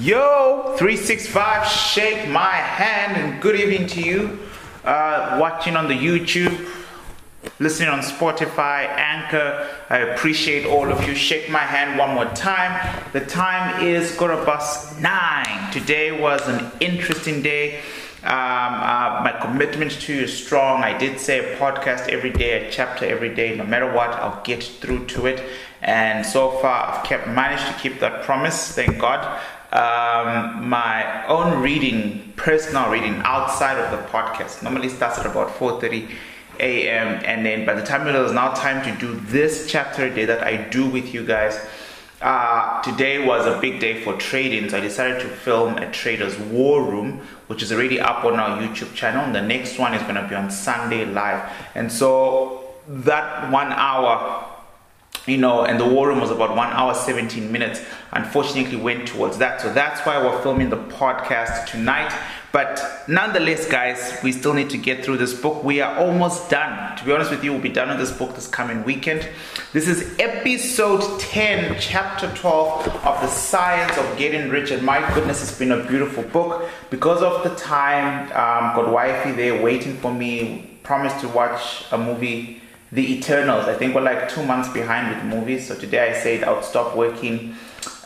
Yo, 365, shake my hand and good evening to you. Uh, watching on the YouTube, listening on Spotify, Anchor. I appreciate all of you. Shake my hand one more time. The time is Gorabus 9. Today was an interesting day. Um, uh, my commitment to you is strong. I did say a podcast every day, a chapter every day. No matter what, I'll get through to it. And so far, I've kept managed to keep that promise. Thank God um, my own reading, personal reading outside of the podcast normally starts at about 4:30 a.m. and then by the time it was now time to do this chapter day that I do with you guys, uh, today was a big day for trading, so I decided to film a trader's war room, which is already up on our YouTube channel. And the next one is going to be on Sunday live, and so that one hour you know, and the war room was about one hour, 17 minutes. Unfortunately, went towards that. So that's why we're filming the podcast tonight. But nonetheless, guys, we still need to get through this book. We are almost done. To be honest with you, we'll be done with this book this coming weekend. This is episode 10, chapter 12 of The Science of Getting Rich. And my goodness, it's been a beautiful book. Because of the time, um, got wifey there waiting for me, promised to watch a movie the Eternals. I think we're like two months behind with movies. So today I said I would stop working.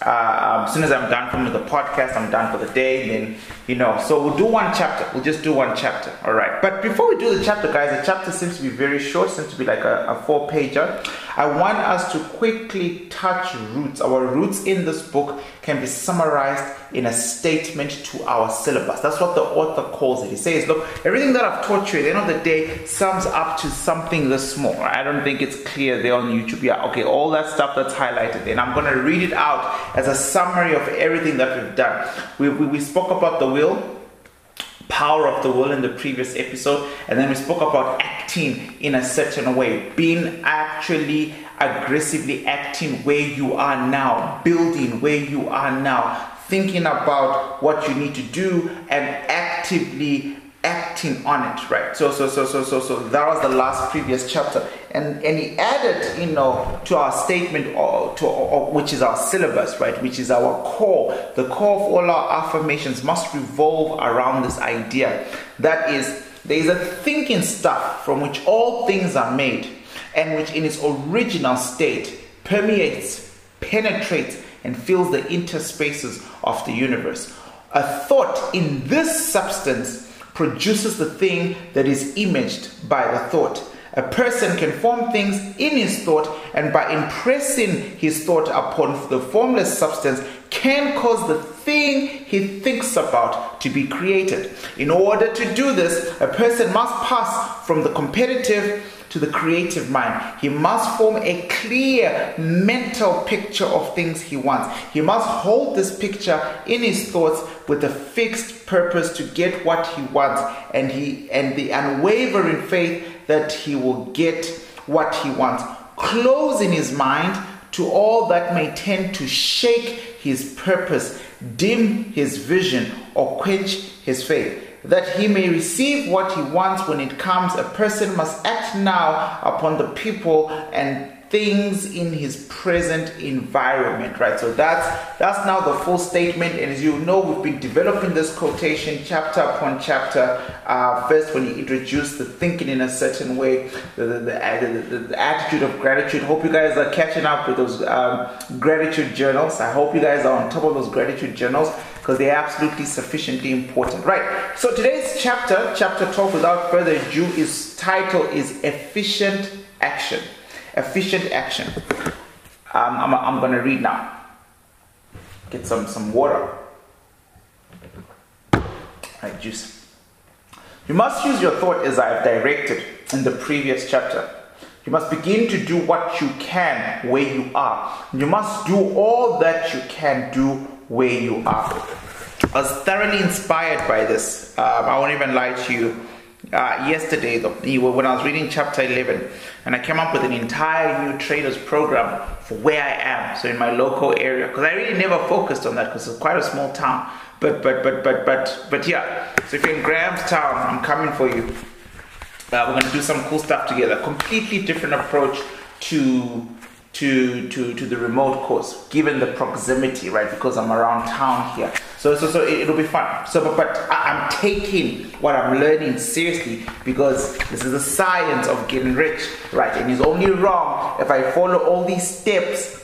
Uh, um, as soon as I'm done from the podcast, I'm done for the day. Then, you know, so we'll do one chapter. We'll just do one chapter. All right. But before we do the chapter, guys, the chapter seems to be very short, seems to be like a, a four pager. I want us to quickly touch roots. Our roots in this book can be summarized in a statement to our syllabus. That's what the author calls it. He says, Look, everything that I've taught you at the end of the day sums up to something this small. I don't think it's clear there on YouTube. Yeah, okay, all that stuff that's highlighted and I'm going to read it out as a summary of everything that we've done. We, we, we spoke about the will power of the will in the previous episode and then we spoke about acting in a certain way being actually aggressively acting where you are now building where you are now thinking about what you need to do and actively acting on it right? So so so so so so that was the last previous chapter. And and he added you know to our statement or to or, which is our syllabus right? Which is our core. The core of all our affirmations must revolve around this idea. That is there is a thinking stuff from which all things are made and which in its original state permeates penetrates and fills the interspaces of the universe. A thought in this substance produces the thing that is imaged by the thought. A person can form things in his thought, and by impressing his thought upon the formless substance, can cause the thing he thinks about to be created. In order to do this, a person must pass from the competitive to the creative mind. He must form a clear mental picture of things he wants. He must hold this picture in his thoughts with a fixed purpose to get what he wants and he and the unwavering faith that he will get what he wants. Closing his mind to all that may tend to shake his purpose, dim his vision, or quench his faith that he may receive what he wants when it comes, a person must act now upon the people and things in his present environment right? So that's that's now the full statement. And as you know we've been developing this quotation chapter upon chapter uh, first when he introduced the thinking in a certain way the, the, the, the, attitude of gratitude. Hope you guys are catching up with those um, gratitude journals. I hope you guys are on top of those gratitude journals because they're absolutely sufficiently important right so today's chapter chapter 12 without further ado is title is efficient action efficient action. Um, I'm, I'm going to read now. Get some, some water. Right, juice. You must use your thought as I have directed in the previous chapter. You must begin to do what you can where you are. You must do all that you can do where you are. I was thoroughly inspired by this. Um, I won't even lie to you uh, yesterday though, when I was reading chapter 11 and I came up with an entire new traders program for where I am, so in my local area, because I really never focused on that because it's quite a small town. But but but but but but yeah. So if you're in Grahamstown, I'm coming for you. Uh, we're gonna do some cool stuff together. Completely different approach to to, to, to the remote course, given the proximity, right? Because I'm around town here. So, so, so it, will be fun. So, but, but I'm taking what I'm learning seriously because this is the science of getting rich, right? And it's only wrong if I follow all these steps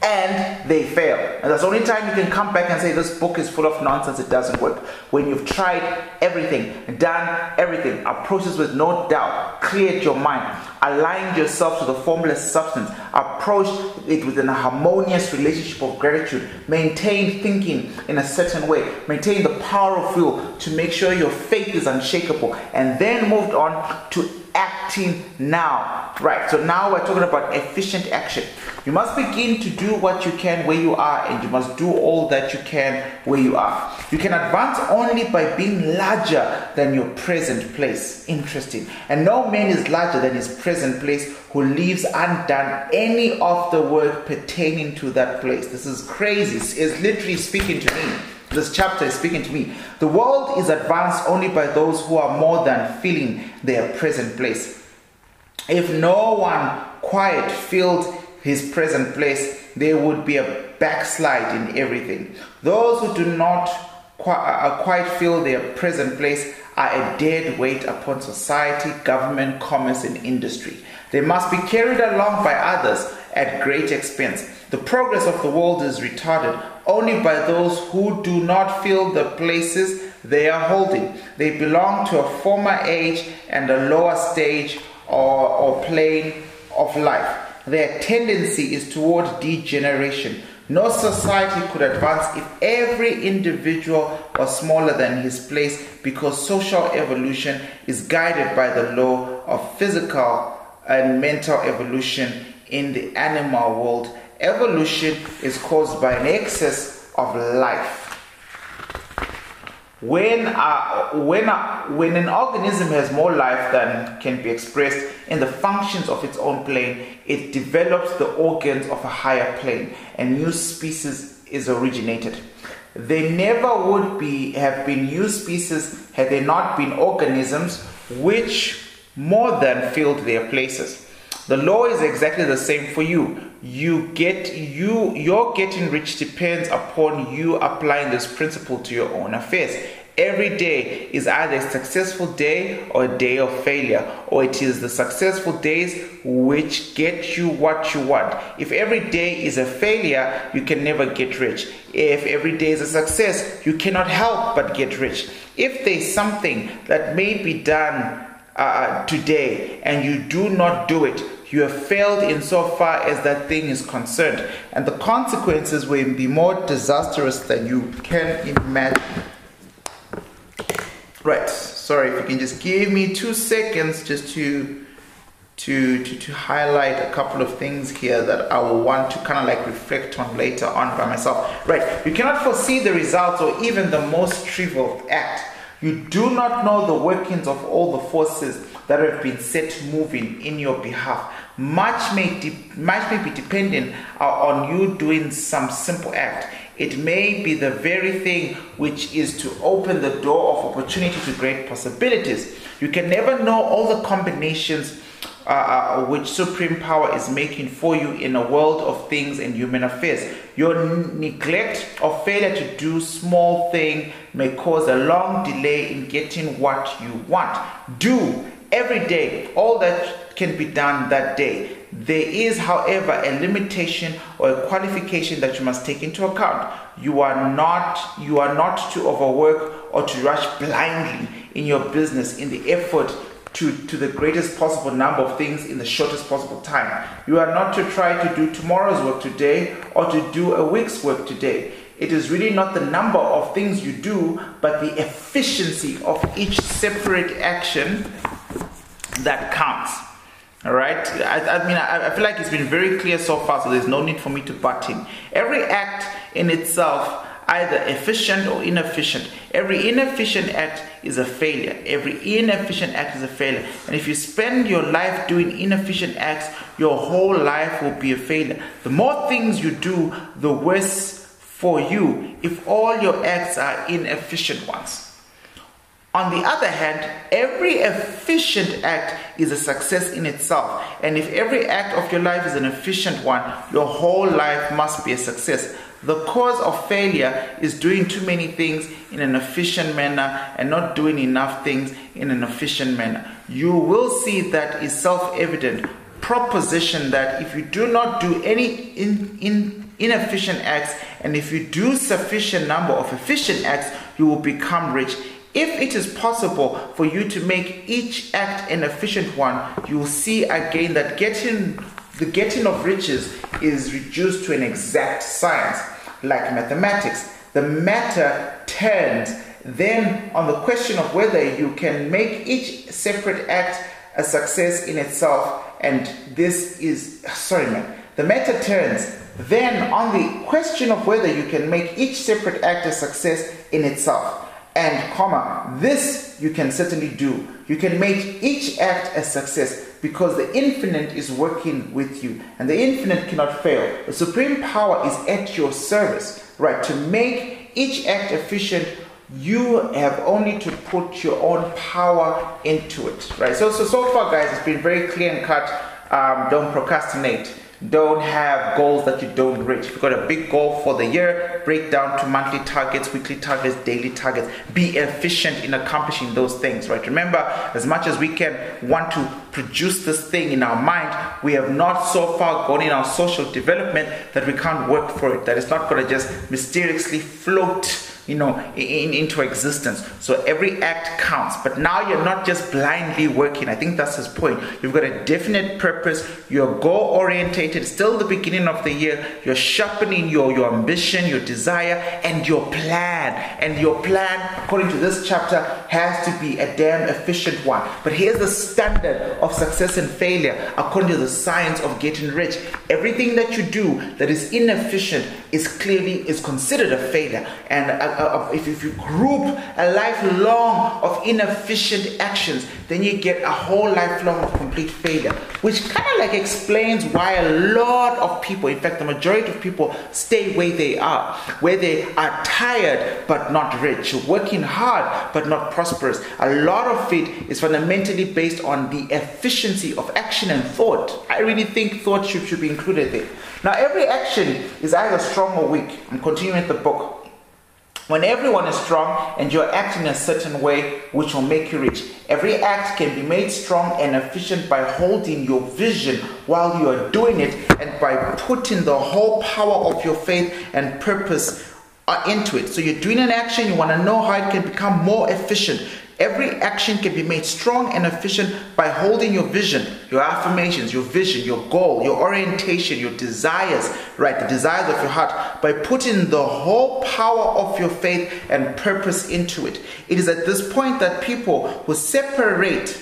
and they fail. And that's the only time you can come back and say this book is full of nonsense, it doesn't work. When you've tried everything, done everything, approaches with no doubt, cleared your mind, aligned yourself to the formless substance, approached it with an harmonious relationship of gratitude, maintained thinking in a certain way, maintained the power of will to make sure your faith is unshakable, and then moved on to acting now. Right, so now we're talking about efficient action. You must begin to do what you can where you are, and you must do all that you can where you are. You can advance only by being larger than your present place. Interesting. And no man is larger than his present place who leaves undone any of the work pertaining to that place. This is crazy. It's literally speaking to me. This chapter is speaking to me. The world is advanced only by those who are more than filling their present place. If no one quiet filled his present place, there would be a backslide in everything. Those who do not uh, uh, quite fill their present place are a dead weight upon society, government, commerce, and industry. They must be carried along by others at great expense. The progress of the world is retarded only by those who do not fill the places they are holding. They belong to a former age and a lower stage or, or plane of life. Their tendency is toward degeneration. No society could advance if every individual was smaller than his place because social evolution is guided by the law of physical and mental evolution in the animal world Evolution is caused by an excess of life. When, uh, when, uh, when an organism has more life than can be expressed in the functions of its own plane, it develops the organs of a higher plane, and new species is originated. They never would be have been new species had they not been organisms which more than filled their places. The law is exactly the same for you. You get you your getting rich depends upon you applying this principle to your own affairs. Every day is either a successful day or a day of failure, or it is the successful days which get you what you want. If every day is a failure, you can never get rich. If every day is a success, you cannot help but get rich. If there's something that may be done uh, today and you do not do it, you have failed insofar as that thing is concerned, and the consequences will be more disastrous than you can imagine. Right, sorry, if you can just give me two seconds just to to, to, to highlight a couple of things here that I will want to kind of like reflect on later on by myself. Right, you cannot foresee the results or even the most trivial act. You do not know the workings of all the forces that have been set moving in your behalf. Much may, de- much may be dependent on you doing some simple act. It may be the very thing which is to open the door of opportunity to great possibilities. You can never know all the combinations uh, uh, which supreme power is making for you in a world of things and human affairs. Your neglect or failure to do small thing may cause a long delay in getting what you want. Do every day all that can be done that day. There is, however, a limitation or a qualification that you must take into account. You are not you are not to overwork or to rush blindly in your business in the effort to, to the greatest possible number of things in the shortest possible time. You are not to try to do tomorrow's work today or to do a week's work today. It is really not the number of things you do, but the efficiency of each separate action that counts. All right. I, I mean, I, I, feel like it's been very clear so far, so there's no need for me to butt in. Every act in itself, either efficient or inefficient, every inefficient act is a failure. Every inefficient act is a failure. And if you spend your life doing inefficient acts, your whole life will be a failure. The more things you do, the worse for you if all your acts are inefficient ones. On the other hand, every efficient act is a success in itself. And if every act of your life is an efficient one, your whole life must be a success. The cause of failure is doing too many things in an efficient manner and not doing enough things in an efficient manner. You will see that is self evident proposition that if you do not do any in, in, inefficient acts and if you do sufficient number of efficient acts, you will become rich. If it is possible for you to make each act an efficient one, you will see again that getting the getting of riches is reduced to an exact science, like mathematics. The matter turns then on the question of whether you can make each separate act a success in itself, and this is sorry, man. The matter turns then on the question of whether you can make each separate act a success in itself. And comma, this you can certainly do. You can make each act a success because the infinite is working with you and the infinite cannot fail. The supreme power is at your service, right? To make each act efficient, you have only to put your own power into it, right? So, so, so far, guys, it's been very clear and cut. Um, don't procrastinate. Don't have goals that you don't reach. If you've got a big goal for the year, break down to monthly targets, weekly targets, daily targets. Be efficient in accomplishing those things, right? Remember, as much as we can want to produce this thing in our mind, we have not so far gone in our social development that we can't work for it, that it's not going to just mysteriously float you know, in, into existence. So every act counts. But now you're not just blindly working. I think that's his point. You've got a definite purpose. You're goal orientated. Still the beginning of the year. You're sharpening your, your ambition, your desire, and your plan. And your plan, according to this chapter, has to be a damn efficient one. But here's the standard of success and failure according to the science of getting rich. Everything that you do that is inefficient is clearly is considered a failure. And uh, uh, if, if you group a lifelong of inefficient actions, then you get a whole lifelong of complete failure, which kind of like explains why a lot of people, in fact, the majority of people, stay where they are, where they are tired but not rich, working hard but not prosperous. A lot of it is fundamentally based on the efficiency of action and thought. I really think thought should, should be included there. Now, every action is either strong or weak. I'm continuing the book. When everyone is strong and you're acting a certain way which will make you rich, every act can be made strong and efficient by holding your vision while you are doing it and by putting the whole power of your faith and purpose uh, into it. So you're doing an action, you want to know how it can become more efficient. Every action can be made strong and efficient by holding your vision, your affirmations, your vision, your goal, your orientation, your desires, right? The desires of your heart, by putting the whole power of your faith and purpose into it. It is at this point that people who separate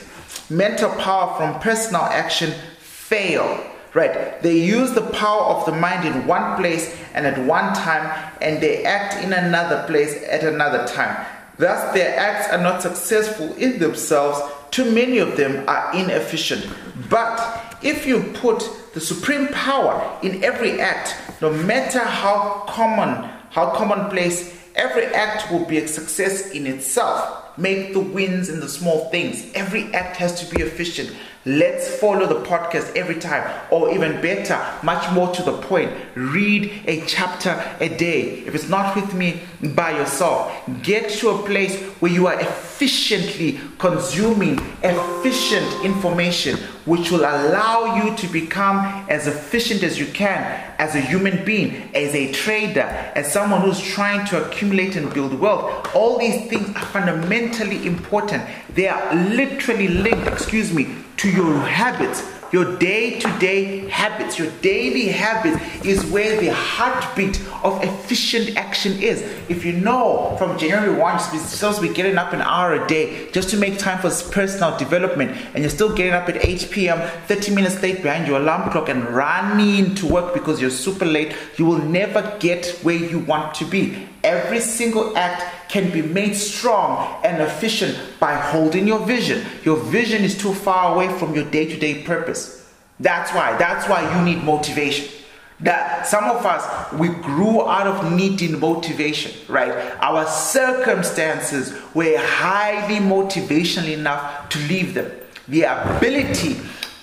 mental power from personal action fail right they use the power of the mind in one place and at one time and they act in another place at another time Thus, their acts are not successful in themselves. Too many of them are inefficient. But if you put the supreme power in every act, no matter how common, how commonplace, every act will be a success in itself. Make the wins in the small things. Every act has to be efficient. Let's follow the podcast every time, or even better, much more to the point. Read a chapter a day. If it's not with me, by yourself. Get to a place where you are efficiently consuming efficient information, which will allow you to become as efficient as you can as a human being, as a trader, as someone who's trying to accumulate and build wealth. All these things are fundamentally important. They are literally linked, excuse me, to your habits, your day to day habits, your daily habits is where the heartbeat of efficient action is. If you know from January 1, you're supposed to be getting up an hour a day just to make time for personal development, and you're still getting up at 8 p.m., 30 minutes late behind your alarm clock, and running to work because you're super late, you will never get where you want to be. Every single act can be made strong and efficient by holding your vision. Your vision is too far away from your day to day purpose. That's why. That's why you need motivation. That some of us, we grew out of needing motivation, right? Our circumstances were highly motivational enough to leave them. The ability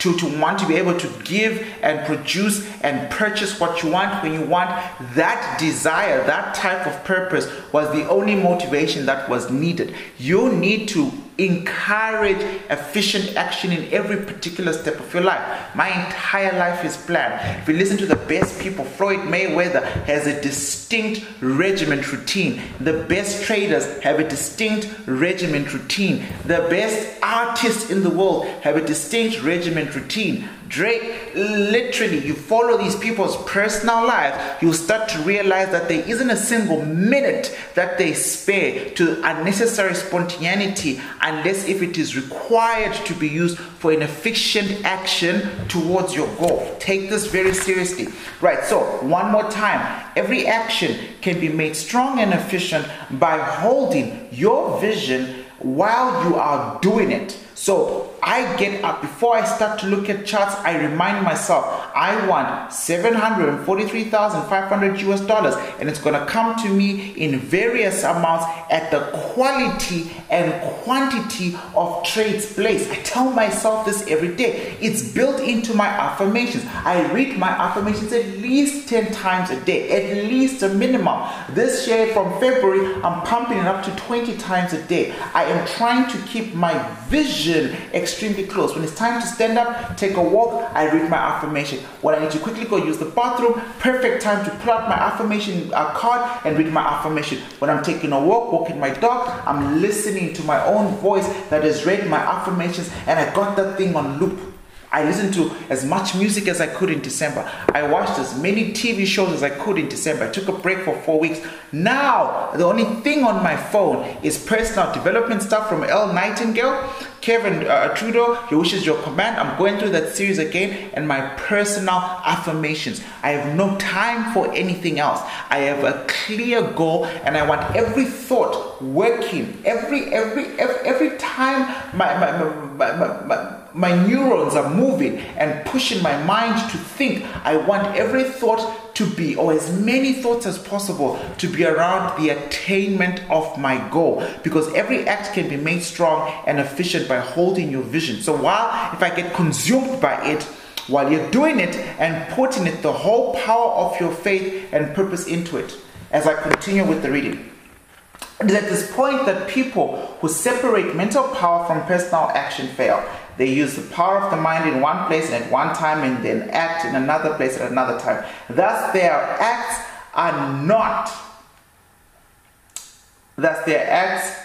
to, to want to be able to give and produce and purchase what you want when you want that desire, that type of purpose was the only motivation that was needed. You need to encourage efficient action in every particular step of your life. My entire life is planned. If you listen to the best people, Floyd Mayweather has a distinct regiment routine. The best traders have a distinct regiment routine. The best artists in the world have a distinct regiment routine. Drake, literally, you follow these people's personal lives, you start to realize that there isn't a single minute that they spare to unnecessary spontaneity unless if it is required to be used for an efficient action towards your goal. Take this very seriously. Right, so one more time. Every action can be made strong and efficient by holding your vision while you are doing it. So I get up before I start to look at charts. I remind myself I want 743,500 US dollars, and it's going to come to me in various amounts at the quality and quantity of trades placed. I tell myself this every day. It's built into my affirmations. I read my affirmations at least 10 times a day, at least a minimum. This year from February, I'm pumping it up to 20 times a day. I am trying to keep my vision extremely close. When it's time to stand up, take a walk, I read my affirmation. When I need to quickly go use the bathroom, perfect time to pull out my affirmation uh, card and read my affirmation. When I'm taking a walk, walking my dog, I'm listening to my own voice that has read my affirmations and I got that thing on loop. I listened to as much music as I could in December. I watched as many TV shows as I could in December. I took a break for four weeks. Now, the only thing on my phone is personal development stuff from Earl Nightingale, Kevin uh, Trudeau, He wishes your command. I'm going through that series again, and my personal affirmations. I have no time for anything else. I have a clear goal, and I want every thought working. Every every every, every time my my, my, my, my my neurons are moving and pushing my mind to think. I want every thought to be, or as many thoughts as possible, to be around the attainment of my goal. Because every act can be made strong and efficient by holding your vision. So while if I get consumed by it, while you're doing it and putting it the whole power of your faith and purpose into it, as I continue with the reading. It is at this point that people who separate mental power from personal action fail. They use the power of the mind in one place and at one time and then act in another place at another time. Thus, their acts are not, thus, their acts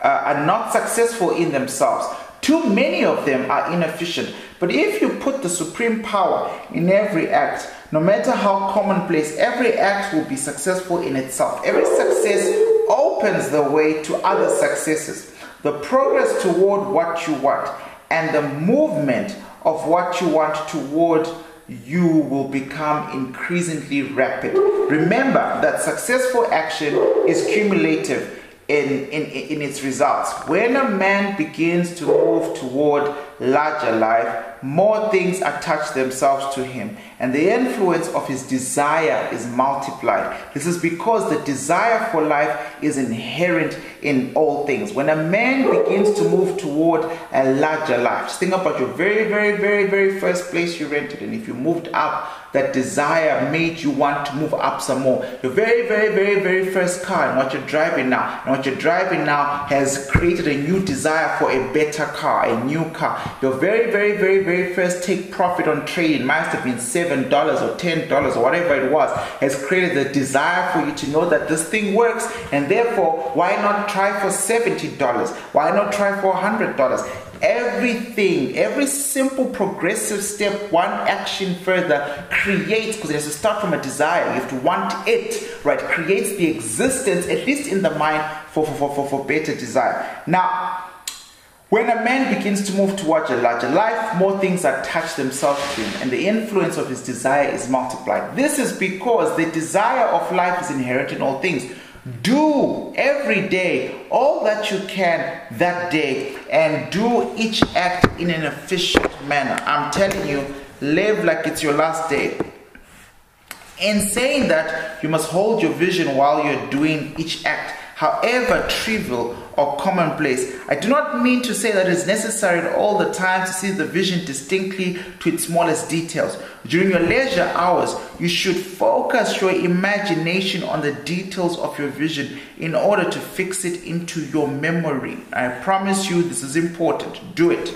uh, are not successful in themselves. Too many of them are inefficient. But if you put the supreme power in every act, no matter how commonplace, every act will be successful in itself. Every success opens the way to other successes. The progress toward what you want and the movement of what you want toward you will become increasingly rapid. Remember that successful action is cumulative in, in, in its results. When a man begins to move toward larger life, more things attach themselves to him, and the influence of his desire is multiplied. This is because the desire for life is inherent in all things. When a man begins to move toward a larger life, just think about your very, very, very, very first place you rented, and if you moved up, that desire made you want to move up some more. Your very, very, very, very first car and what you're driving now, and what you're driving now has created a new desire for a better car, a new car. Your very, very, very, very first take profit on trading must have been $7 or $10 or whatever it was, has created the desire for you to know that this thing works, and therefore, why not try for $70? Why not try for $100? everything, every simple progressive step, one action further creates, because it has to start from a desire, you have to want it, right? Creates the existence, at least in the mind, for, for, for, for better desire. Now, when a man begins to move towards a larger life, more things attach themselves to him, and the influence of his desire is multiplied. This is because the desire of life is inherent in all things. Do every day all that you can that day and do each act in an efficient manner. I'm telling you, live like it's your last day. In saying that, you must hold your vision while you're doing each act, however trivial or commonplace. I do not mean to say that it's necessary all the time to see the vision distinctly to its smallest details. During your leisure hours, you should focus your imagination on the details of your vision in order to fix it into your memory. I promise you this is important. Do it.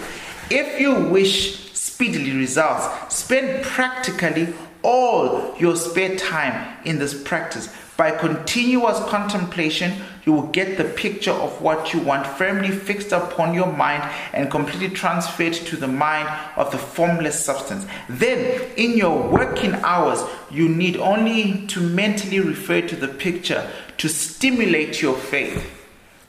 If you wish speedily results, spend practically all your spare time in this practice. By continuous contemplation, you will get the picture of what you want firmly fixed upon your mind and completely transferred to the mind of the formless substance. Then, in your working hours, you need only to mentally refer to the picture to stimulate your faith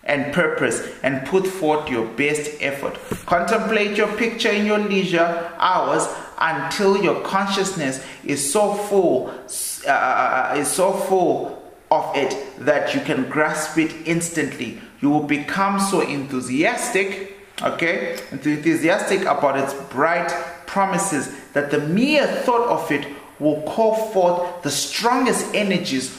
and purpose and put forth your best effort. Contemplate your picture in your leisure hours until your consciousness is so full uh, uh, is so full of it that you can grasp it instantly. You will become so enthusiastic, okay, enthusiastic about its bright promises that the mere thought of it will call forth the strongest energies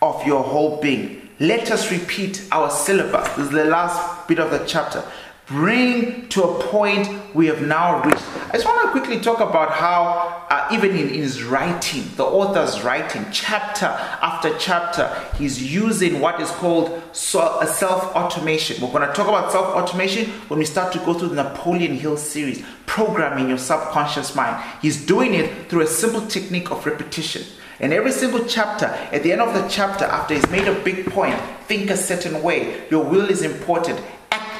of your whole being. Let us repeat our syllabus. This is the last bit of the chapter. Bring to a point we have now reached. I just want to quickly talk about how, uh, even in, his writing, the author's writing, chapter after chapter, he's using what is called self automation. We're going to talk about self automation when we start to go through the Napoleon Hill series, programming your subconscious mind. He's doing it through a simple technique of repetition. In every single chapter, at the end of the chapter, after he's made a big point, think a certain way. Your will is important.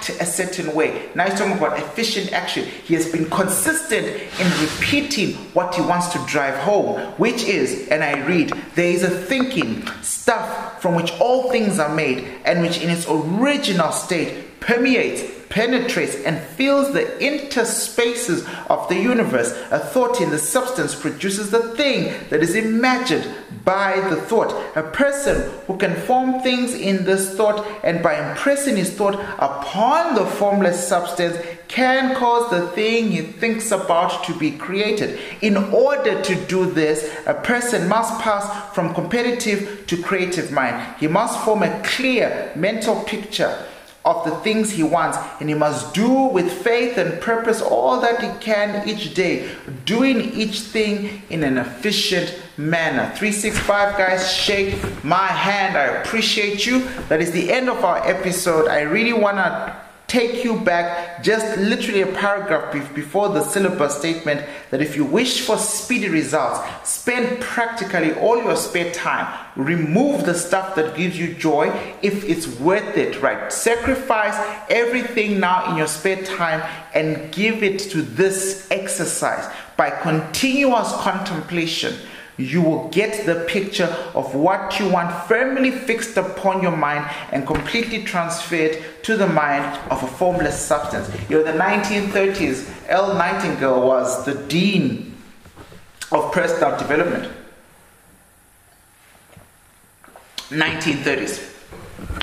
Act a certain way. Now he's talking about efficient action. He has been consistent in repeating what he wants to drive home, which is, and I read, there is a thinking, stuff from which all things are made, and which in its original state permeates penetrates and fills the interspaces of the universe. A thought in the substance produces the thing that is imagined by the thought. A person who can form things in this thought and by impressing his thought upon the formless substance can cause the thing he thinks about to be created. In order to do this, a person must pass from competitive to creative mind. He must form a clear mental picture of the things he wants, and he must do with faith and purpose all that he can each day, doing each thing in an efficient manner. 365 guys, shake my hand. I appreciate you. That is the end of our episode. I really want to take you back just literally a paragraph before the syllabus statement that if you wish for speedy results, spend practically all your spare time. Remove the stuff that gives you joy if it's worth it, right? Sacrifice everything now in your spare time and give it to this exercise by continuous contemplation you will get the picture of what you want firmly fixed upon your mind and completely transferred to the mind of a formless substance. You know, the 1930s, Earl Nightingale was the dean of personal development. 1930s.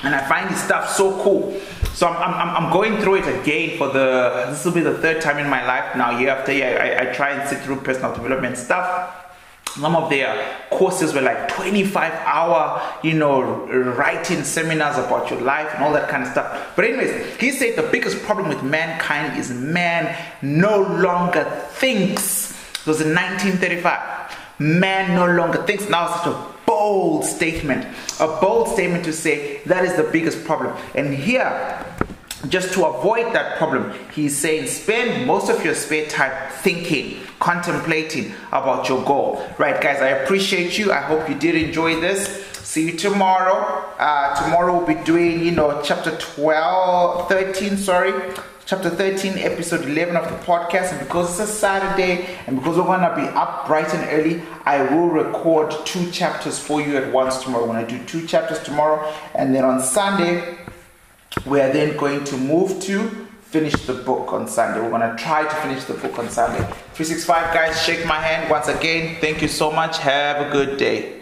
And I find this stuff so cool. So I'm, I'm, I'm going through it again for the, this will be the third time in my life now, year after year. I, I try and sit through personal development stuff some of their courses were like 25 hour you know writing seminars about your life and all that kind of stuff. But anyways he said the biggest problem with mankind is man no longer thinks. It was in 1935 man no longer thinks. Now such a bold statement. A bold statement to say that is the biggest problem. And here just to avoid that problem, he's saying spend most of your spare time thinking, contemplating about your goal. Right, guys, I appreciate you. I hope you did enjoy this. See you tomorrow. Uh, tomorrow we'll be doing, you know, chapter 12, 13, sorry, chapter 13, episode 11 of the podcast. And because it's a Saturday and because we're going to be up bright and early, I will record two chapters for you at once tomorrow. When I do two chapters tomorrow, and then on Sunday, we are then going to move to finish the book on Sunday. We're going to try to finish the book on Sunday. 365 guys, shake my hand once again. Thank you so much. Have a good day.